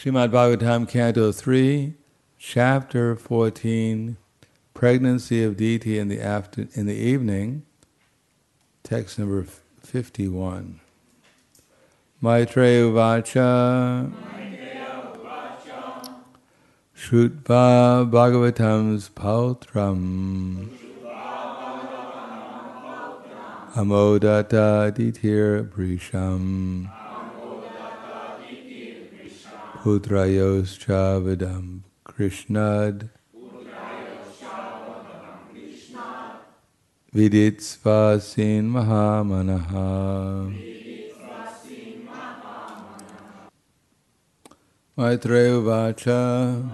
Srimad Bhagavatam, Canto 3, Chapter 14, Pregnancy of Diti in the, after, in the evening, text number 51. Maitreya Uvacha Shrutva Bhagavatam's Pautram Amodata Ditir Brisham Putrayos Chavadam Krishnad. Viditsvasin Mahamanaha Maitreya Vacha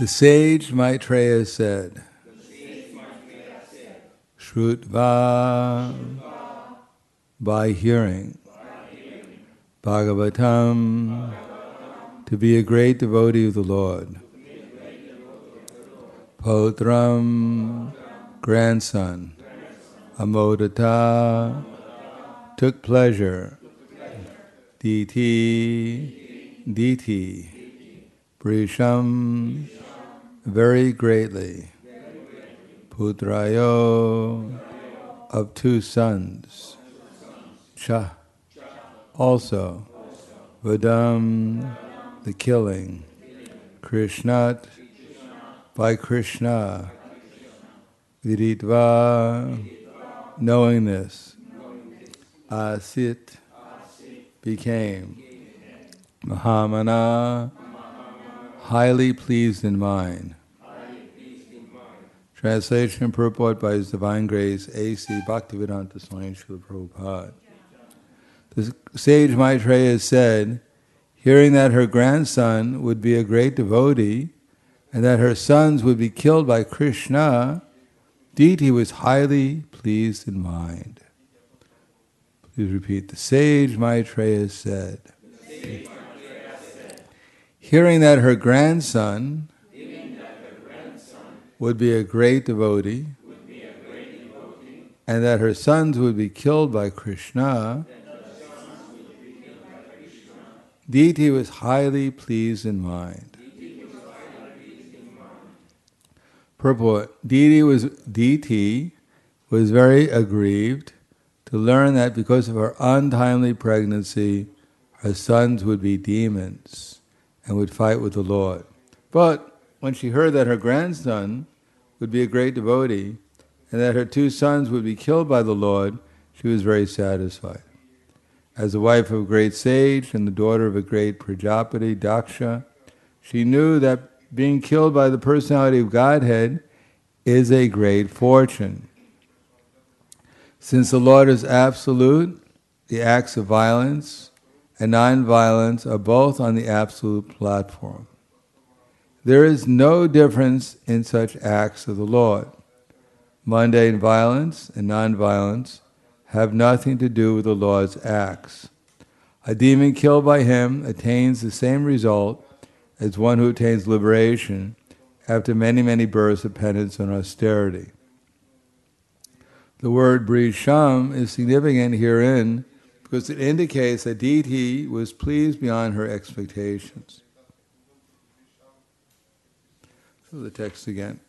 The sage Maitreya said Shrutva by hearing Bhagavatam to be a great devotee of the Lord Potram, grandson. Amodata, took pleasure. Diti, Diti, Brisham, very greatly. Putrayo, of two sons. Cha, also. Vadam, the killing. Krishnat, by Krishna. Viritva, knowing this. Asit, became. Mahamana, highly pleased in mind. Translation purport by His Divine Grace A.C. Bhaktivedanta Swami Srila Prabhupada. The sage Maitreya said, hearing that her grandson would be a great devotee, and that her sons would be killed by Krishna, Diti was highly pleased in mind. Please repeat. The sage Maitreya said, hearing that her grandson would be a great devotee, and that her sons would be killed by Krishna, Diti was highly pleased in mind. Purport Diti was Diti was very aggrieved to learn that because of her untimely pregnancy, her sons would be demons and would fight with the Lord. But when she heard that her grandson would be a great devotee and that her two sons would be killed by the Lord, she was very satisfied. As the wife of a great sage and the daughter of a great Prajapati, Daksha, she knew that being killed by the personality of Godhead is a great fortune. Since the Lord is absolute, the acts of violence and non-violence are both on the absolute platform. There is no difference in such acts of the Lord. Mundane violence and non-violence have nothing to do with the Lord's acts. A demon killed by him attains the same result as one who attains liberation after many, many births of penance and austerity. The word brisham is significant herein because it indicates that Diti was pleased beyond her expectations. So the text again.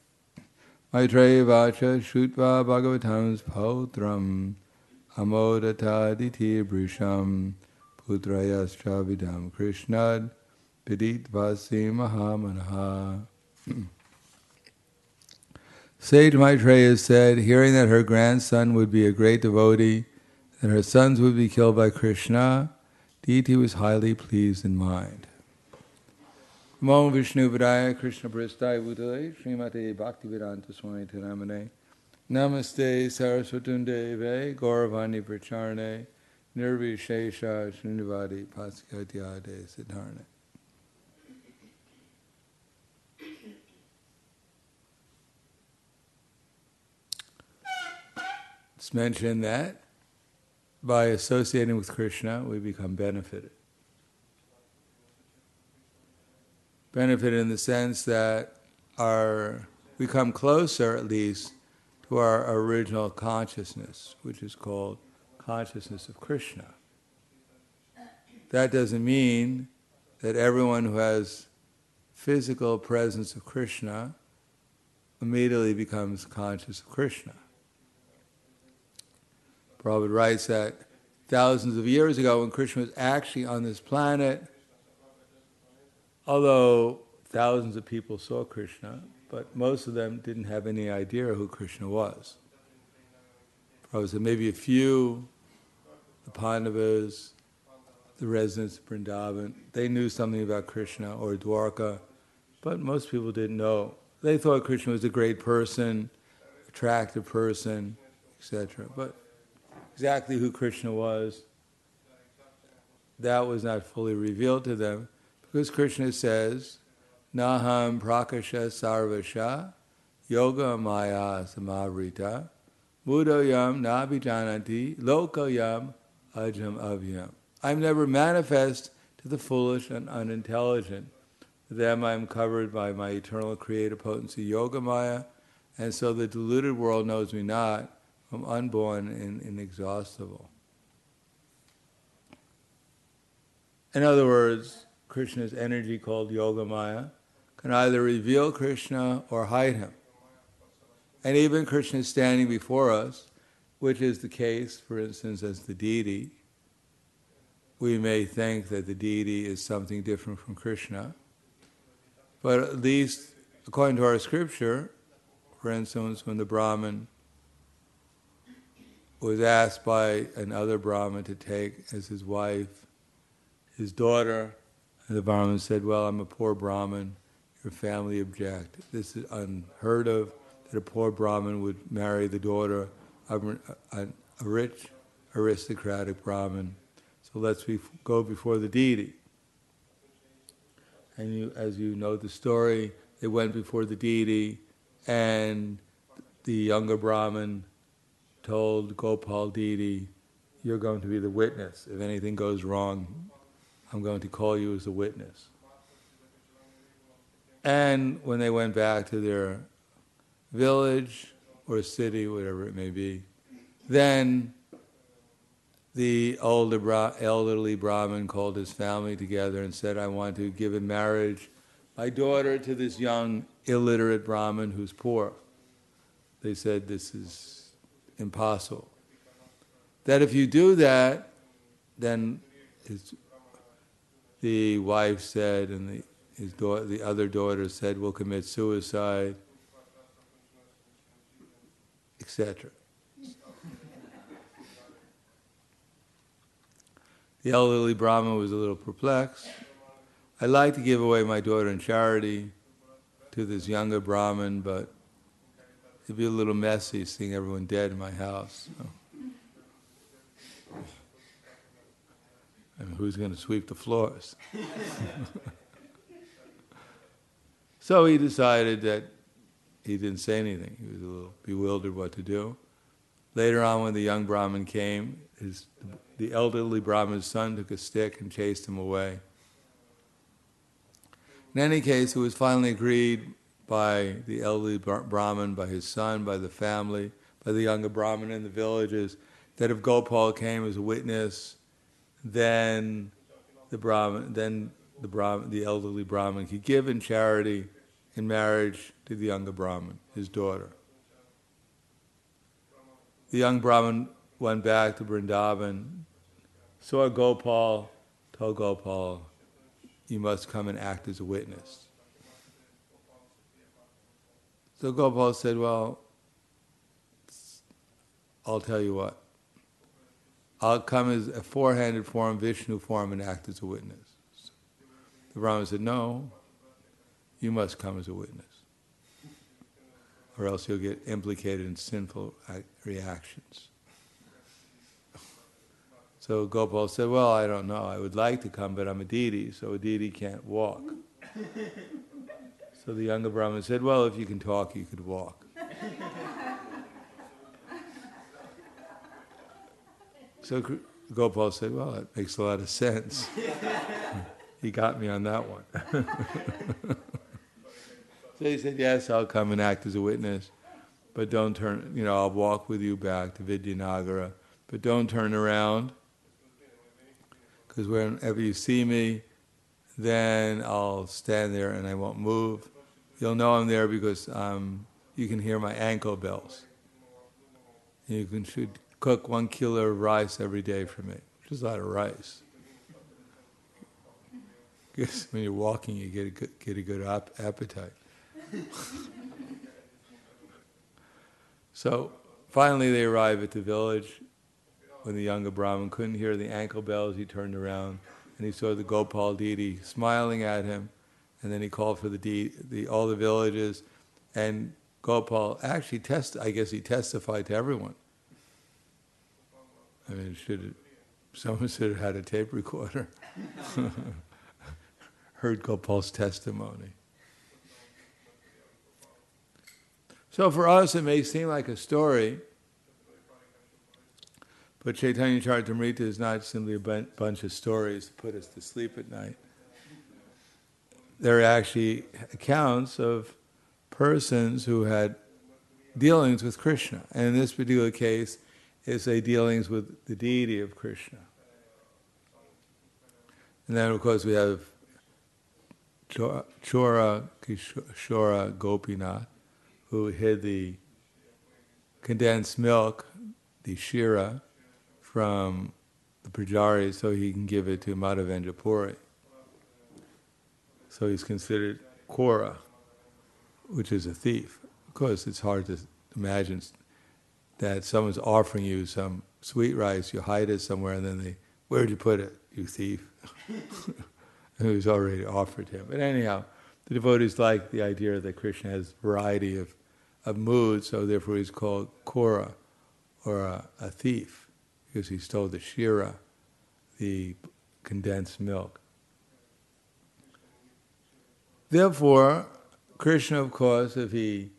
Maitreya vacha shutva bhagavatam's pautram amodata diti brisham putrayascha vidam krishnad vidit vasi mahamanaha. Sage Maitreya said, hearing that her grandson would be a great devotee, that her sons would be killed by Krishna, Diti was highly pleased in mind. Namo Vishnu Krishna Prasthaya Bhutale Srimate Bhaktivedanta Swami Namaste Saraswatundeve Gauravani Pracharne Nirvishesha Srinivadi Paskatyade Siddharne It's mentioned that by associating with Krishna, we become benefited. Benefited in the sense that our we come closer, at least, to our original consciousness, which is called consciousness of Krishna. that doesn't mean that everyone who has physical presence of Krishna immediately becomes conscious of Krishna. Prabhupada writes that thousands of years ago, when Krishna was actually on this planet, although thousands of people saw Krishna, but most of them didn't have any idea who Krishna was. Prabhupada said maybe a few, the Pandavas, the residents of Vrindavan, they knew something about Krishna or Dwarka, but most people didn't know. They thought Krishna was a great person, attractive person, etc. But exactly who Krishna was, that was not fully revealed to them because Krishna says, Naham prakasha sarvasha yoga maya samavrita mudoyam nabijanati lokayam ajam avyam. I'm never manifest to the foolish and unintelligent. To them I am covered by my eternal creative potency, Yoga Maya, and so the deluded world knows me not, I'm unborn and inexhaustible. In other words, Krishna's energy called Yoga Maya can either reveal Krishna or hide him. And even Krishna is standing before us, which is the case, for instance, as the deity. We may think that the deity is something different from Krishna, but at least according to our scripture, for instance, when the Brahmin was asked by another Brahmin to take as his wife his daughter, and the Brahmin said, Well, I'm a poor Brahmin, your family object. This is unheard of that a poor Brahmin would marry the daughter of a, a rich aristocratic Brahmin. So let's go before the deity. And you, as you know the story, they went before the deity, and the younger Brahmin told Gopal deity, You're going to be the witness. If anything goes wrong, I'm going to call you as a witness. And when they went back to their village or city, whatever it may be, then the older, elderly Brahmin called his family together and said, I want to give in marriage my daughter to this young illiterate Brahmin who's poor. They said, This is impossible. That if you do that, then the wife said, and the, his daughter, the other daughter said, we'll commit suicide, etc. The elderly Brahmin was a little perplexed. I'd like to give away my daughter in charity to this younger Brahmin, but it'd be a little messy seeing everyone dead in my house. So. And who's going to sweep the floors? so he decided that he didn't say anything. He was a little bewildered what to do. Later on, when the young Brahmin came, his the elderly Brahman's son took a stick and chased him away. In any case, it was finally agreed by the elderly Brahmin, by his son, by the family, by the younger Brahmin in the villages, that if Gopal came as a witness, then the Brahmin, then the Brahmin, the elderly Brahmin could give in charity in marriage to the younger Brahmin, his daughter. The young Brahmin went back to Vrindavan, saw Gopal, told Gopal, you must come and act as a witness. So Gopal said, Well, I'll tell you what. I'll come as a four handed form, Vishnu form, and act as a witness. The Brahmin said, No, you must come as a witness, or else you'll get implicated in sinful uh, reactions. So Gopal said, Well, I don't know. I would like to come, but I'm a deity, so a deity can't walk. so the younger Brahmin said, Well, if you can talk, you could walk. so Gopal said, Well, that makes a lot of sense. he got me on that one. so he said, Yes, I'll come and act as a witness, but don't turn, you know, I'll walk with you back to Vidyanagara, but don't turn around because whenever you see me, then I'll stand there and I won't move. You'll know I'm there because um, you can hear my ankle bells. You can should cook one kilo of rice every day for me, which is a lot of rice. Because when you're walking, you get a good, get a good appetite. so finally, they arrive at the village. When the younger Brahmin couldn't hear the ankle bells, he turned around and he saw the Gopal deity smiling at him. And then he called for the, de- the all the villages, and Gopal actually test. I guess he testified to everyone. I mean, should someone should have had a tape recorder. Heard Gopal's testimony. So for us, it may seem like a story, but Chaitanya Charitamrita is not simply a bunch of stories to put us to sleep at night. There are actually accounts of persons who had dealings with Krishna. And in this particular case, it's a dealings with the deity of Krishna. And then, of course, we have Chora Kishora Gopinath, who hid the condensed milk, the Shira, from the Pujari so he can give it to Madhavendra Puri. So he's considered Chora, which is a thief. Of course, it's hard to imagine that someone's offering you some sweet rice, you hide it somewhere, and then they, where'd you put it, you thief? was already offered him. But anyhow, the devotees like the idea that Krishna has variety of, of moods, so therefore he's called Chora, or a, a thief, because he stole the Shira, the condensed milk. Therefore, Krishna, of course, if he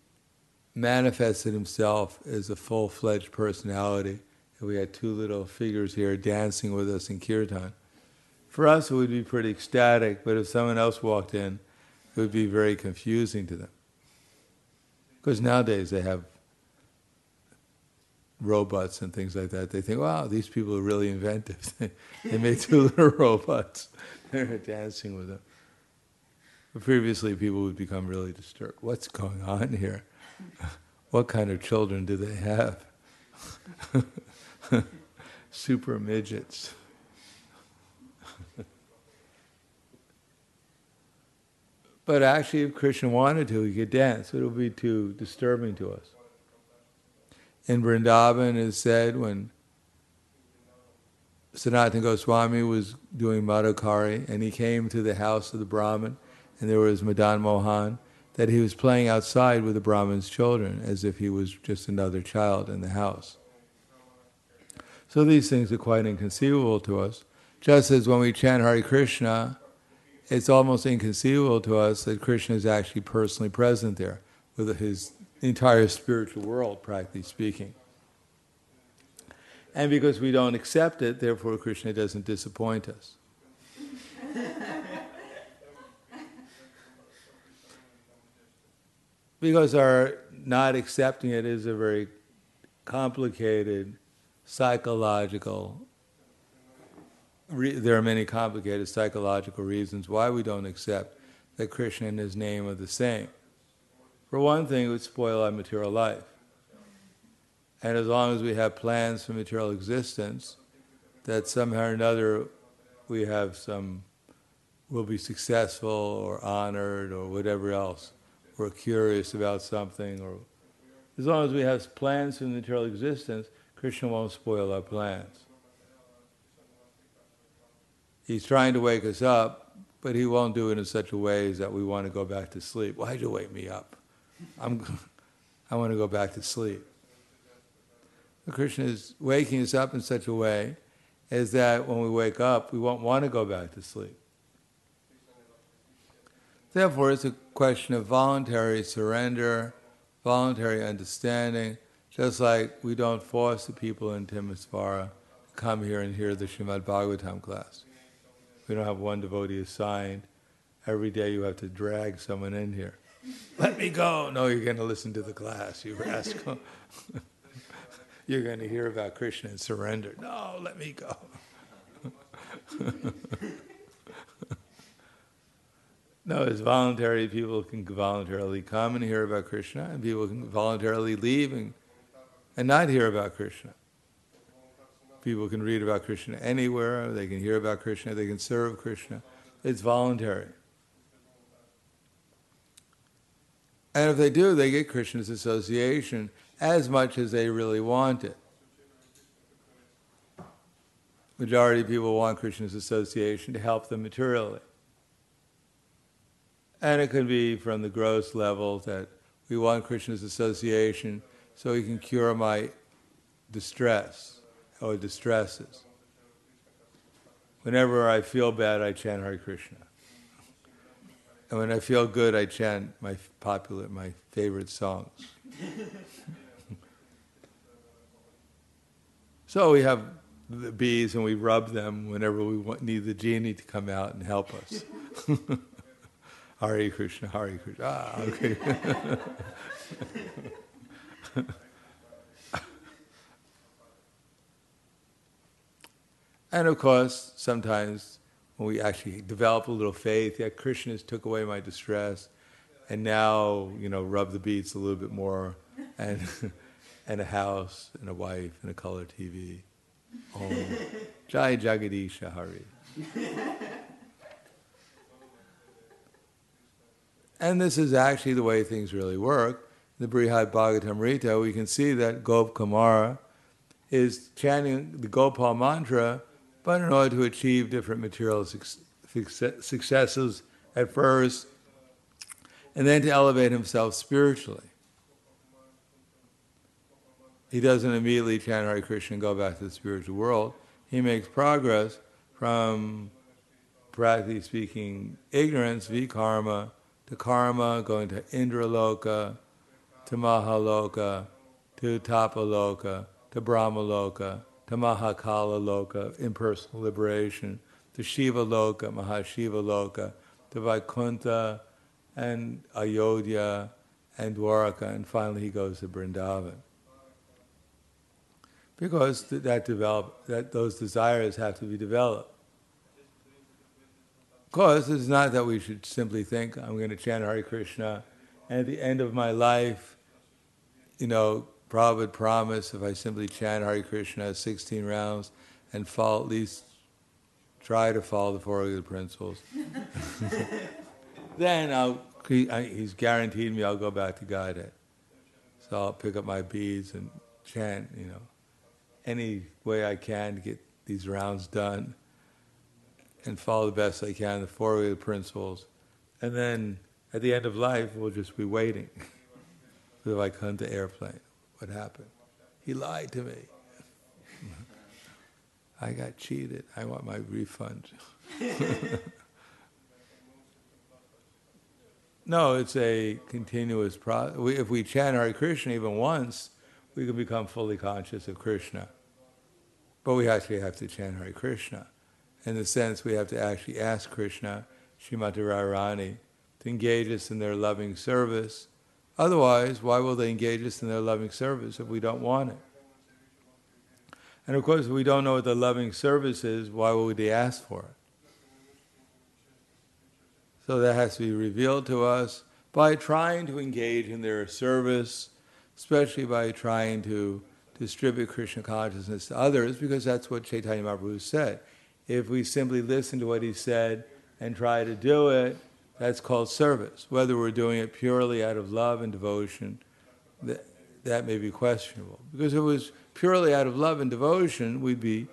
manifested himself as a full fledged personality, if we had two little figures here dancing with us in kirtan, for us, it would be pretty ecstatic, but if someone else walked in, it would be very confusing to them. Because nowadays they have robots and things like that. They think, wow, these people are really inventive. they made two little robots. They're dancing with them. But previously, people would become really disturbed. What's going on here? what kind of children do they have? Super midgets. But actually, if Krishna wanted to, he could dance. It would be too disturbing to us. In Vrindavan, it is said when Sanatana Goswami was doing Madhukari and he came to the house of the Brahmin and there was Madan Mohan, that he was playing outside with the Brahmin's children as if he was just another child in the house. So these things are quite inconceivable to us. Just as when we chant Hare Krishna, it's almost inconceivable to us that Krishna is actually personally present there with his entire spiritual world, practically speaking. And because we don't accept it, therefore Krishna doesn't disappoint us. because our not accepting it is a very complicated psychological re- there are many complicated psychological reasons why we don't accept that Krishna and his name are the same. For one thing, it would spoil our material life. And as long as we have plans for material existence, that somehow or another we have some, will be successful or honored or whatever else. We're curious about something, or as long as we have plans for material existence, Krishna won't spoil our plans. He's trying to wake us up, but he won't do it in such a way as that we want to go back to sleep. Why'd you wake me up? I'm, I want to go back to sleep. But Krishna is waking us up in such a way as that when we wake up, we won't want to go back to sleep. Therefore, it's a question of voluntary surrender, voluntary understanding, just like we don't force the people in Timisoara to come here and hear the Srimad Bhagavatam class. We don't have one devotee assigned. Every day you have to drag someone in here. Let me go. No, you're going to listen to the class, you rascal. you're going to hear about Krishna and surrender. No, let me go. no, it's voluntary. People can voluntarily come and hear about Krishna, and people can voluntarily leave and, and not hear about Krishna. People can read about Krishna anywhere, they can hear about Krishna, they can serve Krishna. It's voluntary. And if they do, they get Krishna's association as much as they really want it. Majority of people want Krishna's association to help them materially. And it could be from the gross level that we want Krishna's association so he can cure my distress or distresses. Whenever I feel bad, I chant Hare Krishna. And when I feel good, I chant my popular, my favorite songs. so we have the bees and we rub them whenever we want, need the genie to come out and help us. Hare Krishna, Hare Krishna. Ah, okay. and of course, sometimes when we actually develop a little faith, yeah, Krishna has took away my distress, and now, you know, rub the beats a little bit more, and, and a house, and a wife, and a color TV. Oh, Jai Jagadish Hari. and this is actually the way things really work. In the Brihad Bhagavatamrita, we can see that Gop Kumara is chanting the Gopal mantra, but in order to achieve different material successes at first, and then to elevate himself spiritually. He doesn't immediately chant Hare Krishna and go back to the spiritual world. He makes progress from, practically speaking, ignorance, vikarma, to karma, going to Indraloka, to Mahaloka, to Tapaloka, to Brahmaloka, to Mahakala Loka, impersonal liberation, to Shiva Loka, Mahashiva Loka, to Vaikuntha and Ayodhya and Dwaraka, and finally he goes to Vrindavan because that develop that those desires have to be developed. Of course, it's not that we should simply think I'm going to chant Hare Krishna, and at the end of my life, you know, Prabhupada promised if I simply chant Hare Krishna 16 rounds and follow at least try to follow the four the principles, then I'll, he, he's guaranteed me I'll go back to Godhead. So I'll pick up my beads and chant, you know any way I can to get these rounds done and follow the best I can the four way principles. And then at the end of life, we'll just be waiting for the Vaikuntha airplane. What happened? He lied to me. I got cheated. I want my refund. no, it's a continuous process. If we chant Hare Krishna even once, we can become fully conscious of Krishna. But we actually have to chant Hare Krishna. In the sense, we have to actually ask Krishna, Srimati Radharani, to engage us in their loving service. Otherwise, why will they engage us in their loving service if we don't want it? And of course, if we don't know what the loving service is, why would they ask for it? So that has to be revealed to us by trying to engage in their service, especially by trying to distribute Krishna consciousness to others because that's what Chaitanya Mahaprabhu said. If we simply listen to what he said and try to do it, that's called service. Whether we're doing it purely out of love and devotion, that, that may be questionable. Because if it was purely out of love and devotion, we'd be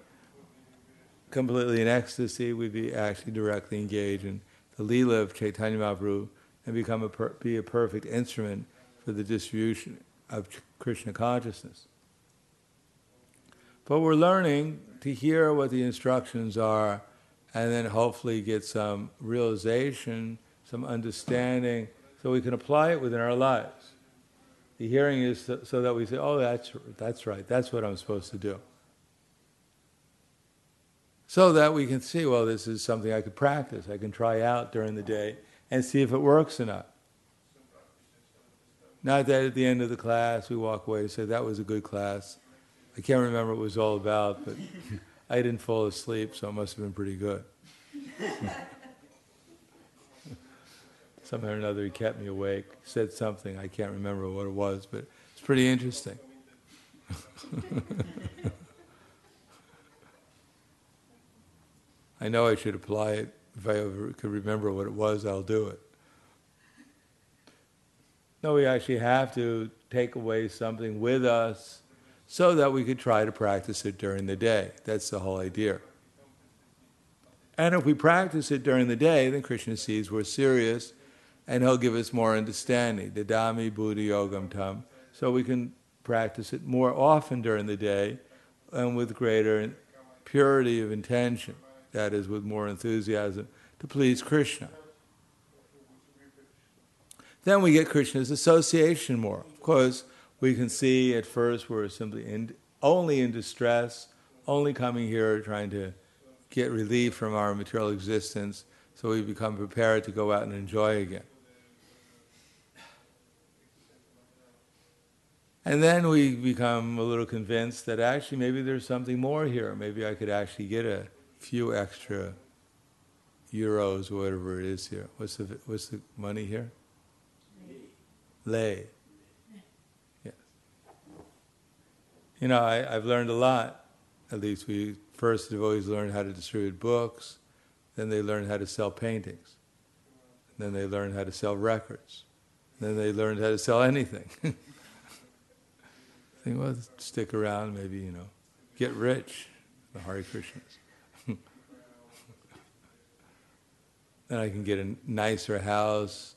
completely in ecstasy, we'd be actually directly engaged in the Leela of Chaitanya Mahaprabhu and become a per, be a perfect instrument for the distribution of Krishna consciousness. But we're learning to hear what the instructions are and then hopefully get some realization, some understanding, so we can apply it within our lives. The hearing is so that we say, oh, that's, that's right, that's what I'm supposed to do. So that we can see, well, this is something I could practice, I can try out during the day and see if it works or not. Not that at the end of the class we walk away and say, that was a good class. I can't remember what it was all about, but I didn't fall asleep, so it must have been pretty good. Somehow or another, he kept me awake, said something, I can't remember what it was, but it's pretty interesting. I know I should apply it. If I ever could remember what it was, I'll do it. No, we actually have to take away something with us so that we could try to practice it during the day. That's the whole idea. And if we practice it during the day, then Krishna sees we're serious and he'll give us more understanding. Dadami Buddhi Yogam Tam. So we can practice it more often during the day and with greater purity of intention that is, with more enthusiasm, to please Krishna. Then we get Krishna's association more. Of course, we can see at first we're simply in, only in distress, only coming here trying to get relief from our material existence, so we become prepared to go out and enjoy again. And then we become a little convinced that actually maybe there's something more here. Maybe I could actually get a few extra euros or whatever it is here. What's the what's the money here? Lei. Yes. You know, I, I've learned a lot. At least we first have always learned how to distribute books, then they learned how to sell paintings, then they learned how to sell records, then they learned how to sell anything. Think, well, stick around, maybe you know, get rich. The Hare Krishnas. then I can get a nicer house.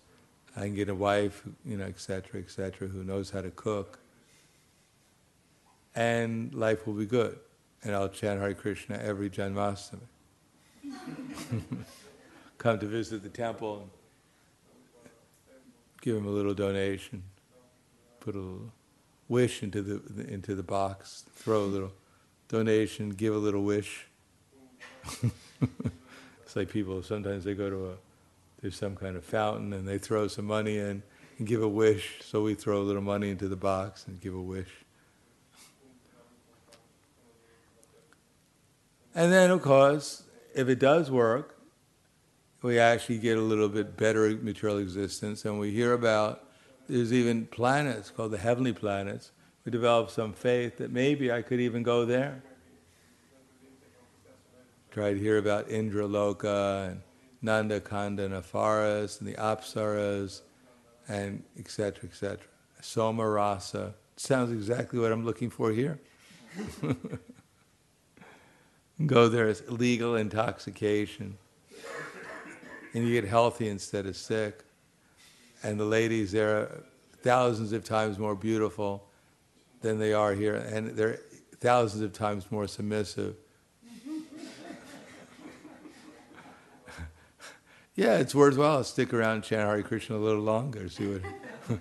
I can get a wife, you know, etc., etc., who knows how to cook, and life will be good. And I'll chant Hare Krishna every Janmashtami. Come to visit the temple give him a little donation, put a little wish into the into the box, throw a little donation, give a little wish. It's like people sometimes they go to a there's some kind of fountain and they throw some money in and give a wish. So we throw a little money into the box and give a wish. And then, of course, if it does work, we actually get a little bit better material existence, and we hear about there's even planets called the heavenly planets. We develop some faith that maybe I could even go there try to hear about Indra Indraloka and Nanda Kanda forest and the Apsaras and etc. etc. Soma Rasa. Sounds exactly what I'm looking for here. Go there as legal intoxication. And you get healthy instead of sick. And the ladies there are thousands of times more beautiful than they are here. And they're thousands of times more submissive yeah, it's worthwhile. To stick around, chant Hare Krishna a little longer, see what,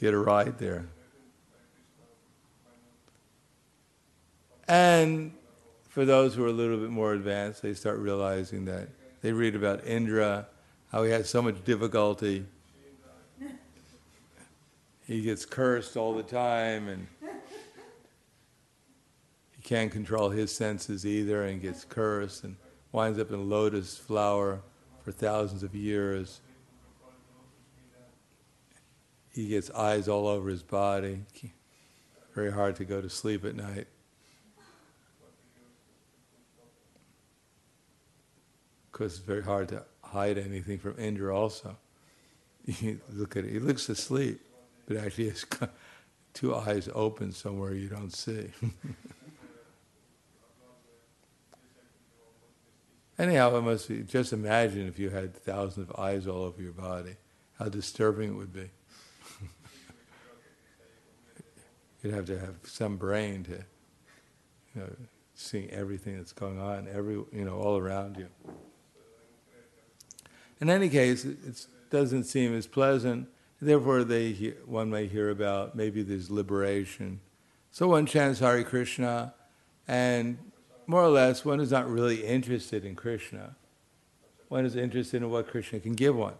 get a ride there. And for those who are a little bit more advanced, they start realizing that they read about Indra, how he had so much difficulty. He gets cursed all the time, and he can't control his senses either, and gets cursed, and winds up in lotus flower for thousands of years. He gets eyes all over his body. Very hard to go to sleep at night. Because it's very hard to hide anything from Indra also. You look at it, he looks asleep, but actually it's two eyes open somewhere you don't see. Anyhow, it must be, just imagine if you had thousands of eyes all over your body, how disturbing it would be. You'd have to have some brain to, you know, see everything that's going on, every, you know, all around you. In any case, it doesn't seem as pleasant. Therefore, they hear, one may hear about maybe there's liberation. So one chants Hari Krishna, and more or less, one is not really interested in Krishna. One is interested in what Krishna can give one.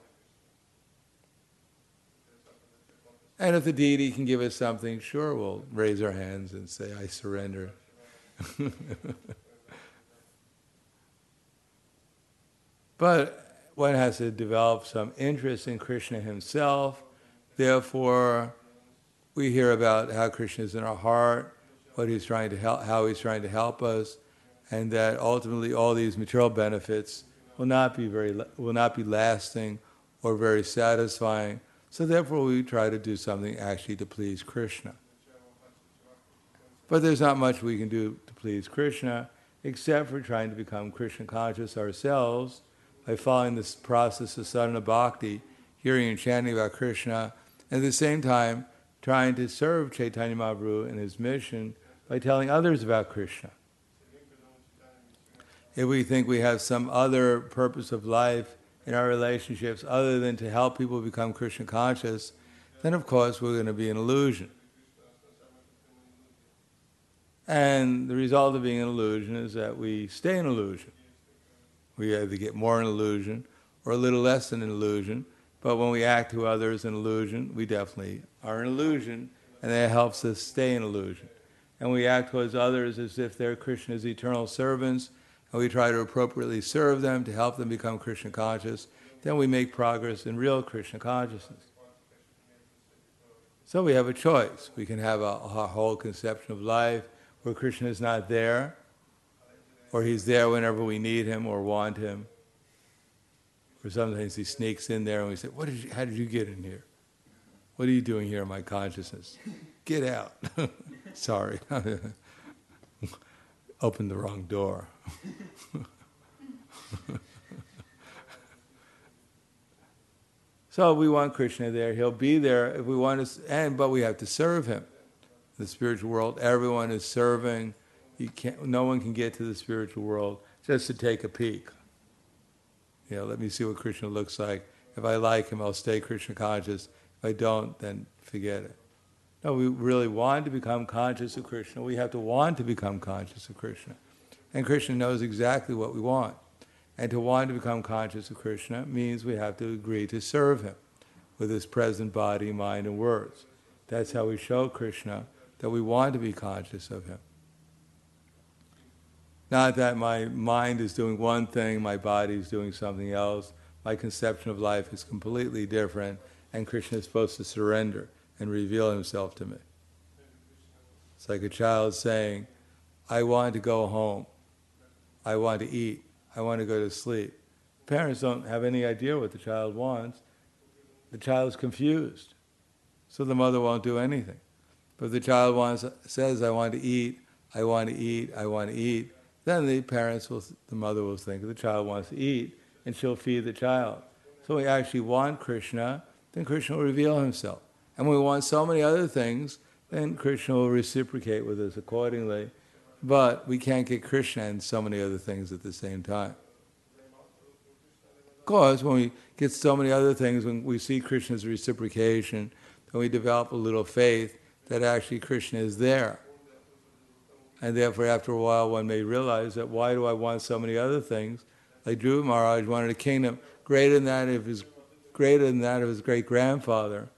And if the deity can give us something, sure, we'll raise our hands and say, I surrender. but one has to develop some interest in Krishna himself Therefore, we hear about how Krishna is in our heart, what he's trying to help, how he's trying to help us, and that ultimately all these material benefits will not be very will not be lasting or very satisfying. So therefore, we try to do something actually to please Krishna. But there's not much we can do to please Krishna except for trying to become Krishna conscious ourselves by following this process of sadhana bhakti, hearing and chanting about Krishna, at the same time trying to serve Chaitanya Mahaprabhu and his mission by telling others about Krishna. If we think we have some other purpose of life in our relationships other than to help people become Krishna conscious, then of course we're going to be an illusion. And the result of being an illusion is that we stay an illusion. We either get more an illusion or a little less an illusion, but when we act to others in illusion, we definitely are an illusion, and that helps us stay in illusion. And we act towards others as if they're Krishna's eternal servants, and we try to appropriately serve them to help them become Krishna conscious, then we make progress in real Krishna consciousness. So we have a choice. We can have a, a whole conception of life where Krishna is not there, or he's there whenever we need him or want him. Or sometimes he sneaks in there and we say, what did you, How did you get in here? What are you doing here in my consciousness? Get out. Sorry. Opened the wrong door. so we want Krishna there. He'll be there if we want to, and but we have to serve him the spiritual world. Everyone is serving. You can't, no one can get to the spiritual world just to take a peek. You know, let me see what Krishna looks like. If I like him, I'll stay Krishna conscious. If I don't, then forget it. No, we really want to become conscious of Krishna. We have to want to become conscious of Krishna. And Krishna knows exactly what we want. And to want to become conscious of Krishna means we have to agree to serve him with his present body, mind, and words. That's how we show Krishna that we want to be conscious of Him. Not that my mind is doing one thing, my body is doing something else, my conception of life is completely different, and Krishna is supposed to surrender and reveal Himself to me. It's like a child saying, I want to go home, I want to eat, I want to go to sleep. Parents don't have any idea what the child wants. The child is confused, so the mother won't do anything. But the child wants, says, I want to eat, I want to eat, I want to eat, then the parents will, the mother will think the child wants to eat, and she'll feed the child. So we actually want Krishna, then Krishna will reveal himself. And we want so many other things, then Krishna will reciprocate with us accordingly. But we can't get Krishna and so many other things at the same time. Of course, when we get so many other things, when we see Krishna's reciprocation, then we develop a little faith that actually Krishna is there. And therefore, after a while, one may realize that why do I want so many other things? Like Dhruva Maharaj wanted a kingdom greater than that of his, greater than that of his great grandfather.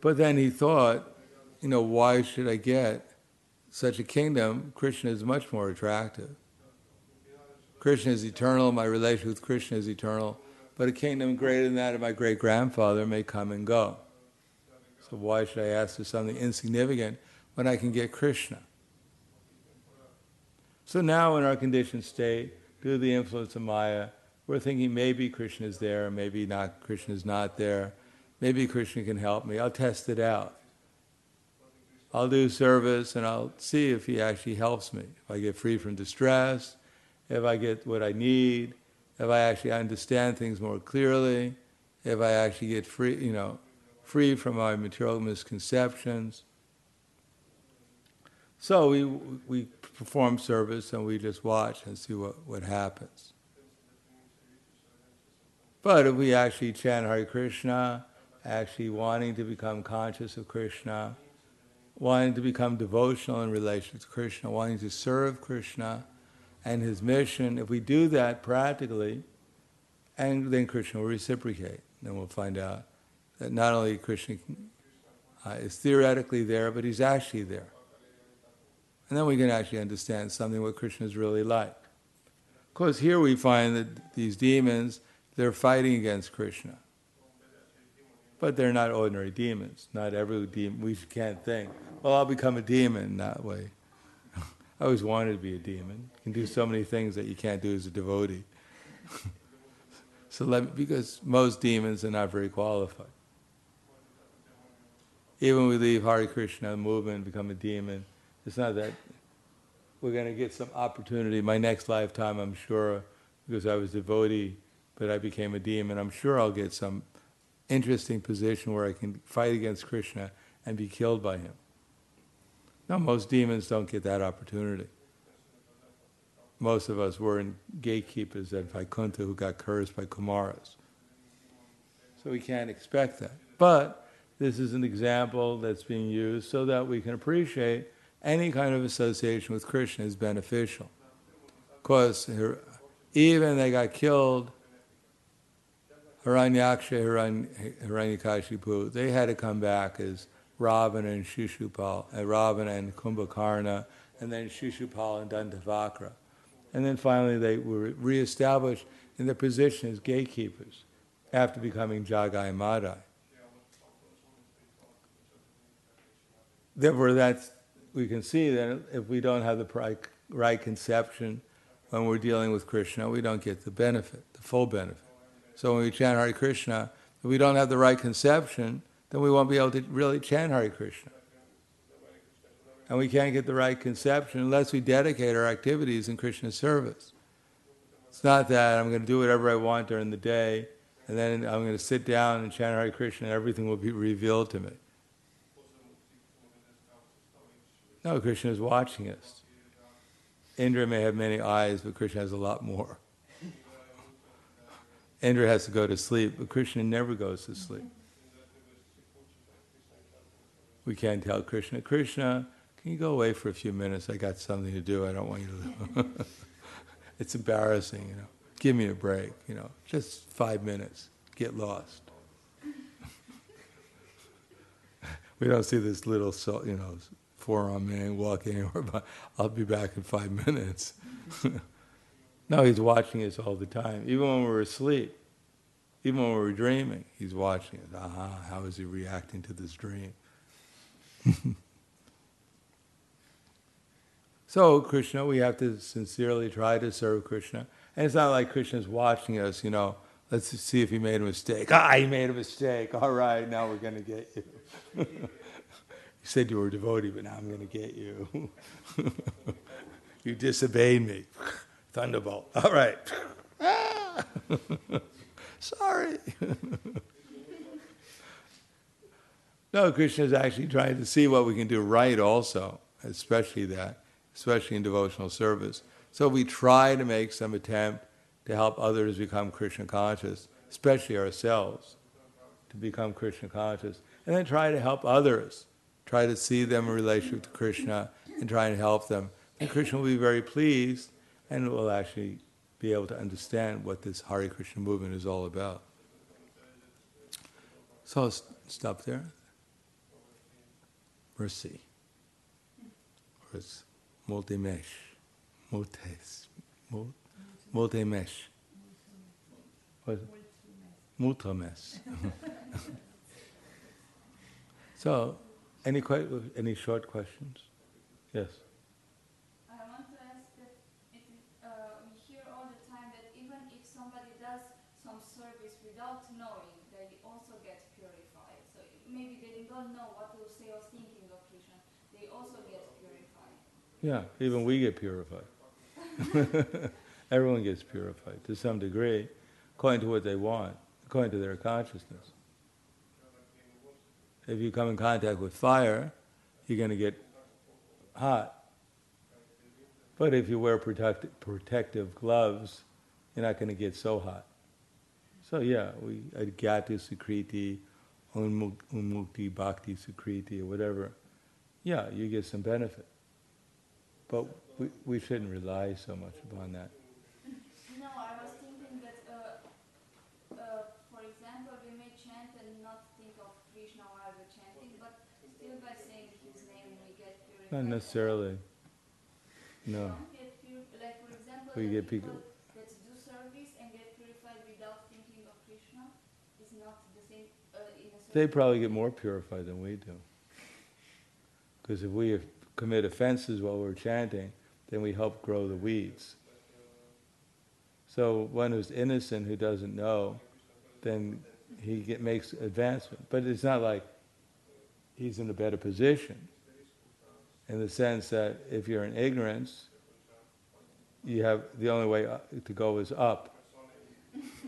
But then he thought, you know, why should I get such a kingdom? Krishna is much more attractive. Krishna is eternal, my relation with Krishna is eternal, but a kingdom greater than that of my great grandfather may come and go. So why should I ask for something insignificant when I can get Krishna? So now in our conditioned state, due to the influence of Maya, we're thinking maybe Krishna is there, maybe not Krishna is not there. Maybe Krishna can help me. I'll test it out. I'll do service and I'll see if he actually helps me. If I get free from distress, if I get what I need, if I actually understand things more clearly, if I actually get free, you know, free from our material misconceptions. So we, we perform service and we just watch and see what, what happens. But if we actually chant Hare Krishna, actually wanting to become conscious of Krishna, wanting to become devotional in relation to Krishna, wanting to serve Krishna and his mission, if we do that practically, and then Krishna will reciprocate. Then we'll find out that not only Krishna uh, is theoretically there, but he's actually there. And then we can actually understand something what Krishna is really like. Of course, here we find that these demons, they're fighting against Krishna. But they're not ordinary demons. Not every demon, we can't think, well, I'll become a demon that way. I always wanted to be a demon. You can do so many things that you can't do as a devotee. so let, because most demons are not very qualified. Even we leave Hare Krishna movement, become a demon, it's not that we're going to get some opportunity. My next lifetime, I'm sure, because I was a devotee, but I became a demon, I'm sure I'll get some interesting position where I can fight against Krishna and be killed by him. Now, most demons don't get that opportunity. Most of us were in gatekeepers at Vaikuntha who got cursed by Kumaras. So we can't expect that. But this is an example that's being used so that we can appreciate any kind of association with Krishna is beneficial. Of course, even they got killed, Hiranyaksha, Hiranyakashipu, they had to come back as Ravana and Shishupal, uh, Ravana and Kumbhakarna, and then Shishupal and Dantavakra. And then finally they were reestablished in their position as gatekeepers after becoming Jagai Madhai. Therefore, that's, we can see that if we don't have the right conception when we're dealing with Krishna, we don't get the benefit, the full benefit. So when we chant Hare Krishna, if we don't have the right conception, then we won't be able to really chant Hare Krishna. And we can't get the right conception unless we dedicate our activities in Krishna's service. It's not that I'm going to do whatever I want during the day, and then I'm going to sit down and chant Hare Krishna, and everything will be revealed to me. No, Krishna is watching us. Indra may have many eyes, but Krishna has a lot more. Indra has to go to sleep, but Krishna never goes to sleep. We can't tell Krishna, Krishna, can you go away for a few minutes? I got something to do. I don't want you to. it's embarrassing, you know. Give me a break, you know. Just five minutes. Get lost. we don't see this little, you know, four-armed man walk anywhere, but I'll be back in five minutes. no, he's watching us all the time, even when we're asleep. Even when we're dreaming, he's watching us. Aha, how is he reacting to this dream? so, Krishna, we have to sincerely try to serve Krishna. And it's not like Krishna's watching us, you know, let's see if he made a mistake. Ah, he made a mistake. All right, now we're going to get you. You said you were a devotee, but now I'm going to get you. you disobeyed me. Thunderbolt. All right. Sorry. No, Krishna is actually trying to see what we can do right also, especially that, especially in devotional service. So we try to make some attempt to help others become Krishna conscious, especially ourselves, to become Krishna conscious. And then try to help others, try to see them in relationship to Krishna and try and help them. And Krishna will be very pleased and will actually be able to understand what this Hare Krishna movement is all about. So I'll stop there mercy. Or it's multimesh, multes, multimesh. Multimesh. so, any que- any short questions? Yes. I want to ask that it, uh, we hear all the time that even if somebody does some service without knowing, they also get purified. So maybe they don't know what to say or thinking of Krishna. They also get purified. Yeah, even we get purified. Everyone gets purified to some degree, according to what they want, according to their consciousness. If you come in contact with fire, you're going to get hot. But if you wear protect- protective gloves, you're not going to get so hot. So yeah, we uh, adgyati sukriti, unmukti bhakti sukriti, or whatever. Yeah, you get some benefit. But we, we shouldn't rely so much upon that. Not necessarily. No. We get people that do service and get purified without thinking of Krishna is not the same. Uh, they probably get more purified than we do. Because if we commit offenses while we're chanting, then we help grow the weeds. So one who's innocent, who doesn't know, then he get, makes advancement. But it's not like he's in a better position. In the sense that if you're in ignorance, you have the only way uh, to go is up.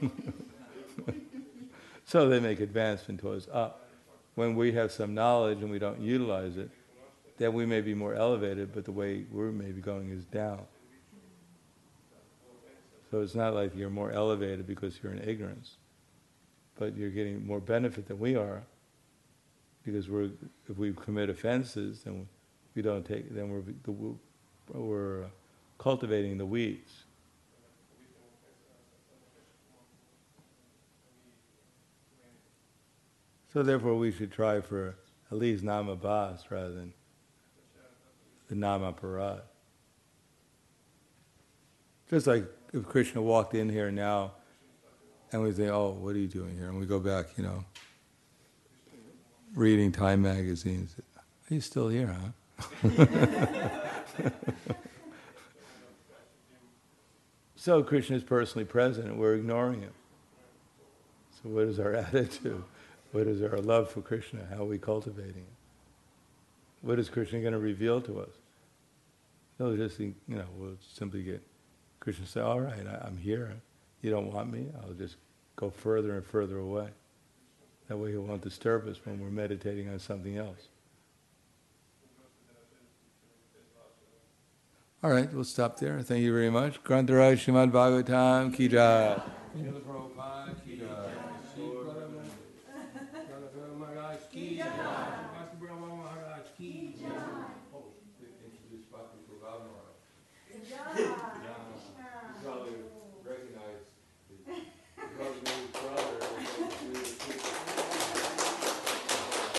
so they make advancement towards up. When we have some knowledge and we don't utilize it, then we may be more elevated, but the way we're maybe going is down. So it's not like you're more elevated because you're in ignorance, but you're getting more benefit than we are, because we're if we commit offenses, then we don't take, then we're we're uh, cultivating the weeds. So therefore, we should try for at least nama bas rather than the nama parad. Just like if Krishna walked in here now, and we say, "Oh, what are you doing here?" and we go back, you know, reading Time magazines. Are you still here, huh? so Krishna is personally present, and we're ignoring him. So, what is our attitude? What is our love for Krishna? How are we cultivating it? What is Krishna going to reveal to us? He'll just, you know, we'll simply get Krishna say, "All right, I, I'm here. You don't want me? I'll just go further and further away." That way, he won't disturb us when we're meditating on something else. All right, we'll stop there. Thank you very much. Granthraj Srimad Bhagavatam Ki Jai. Ki.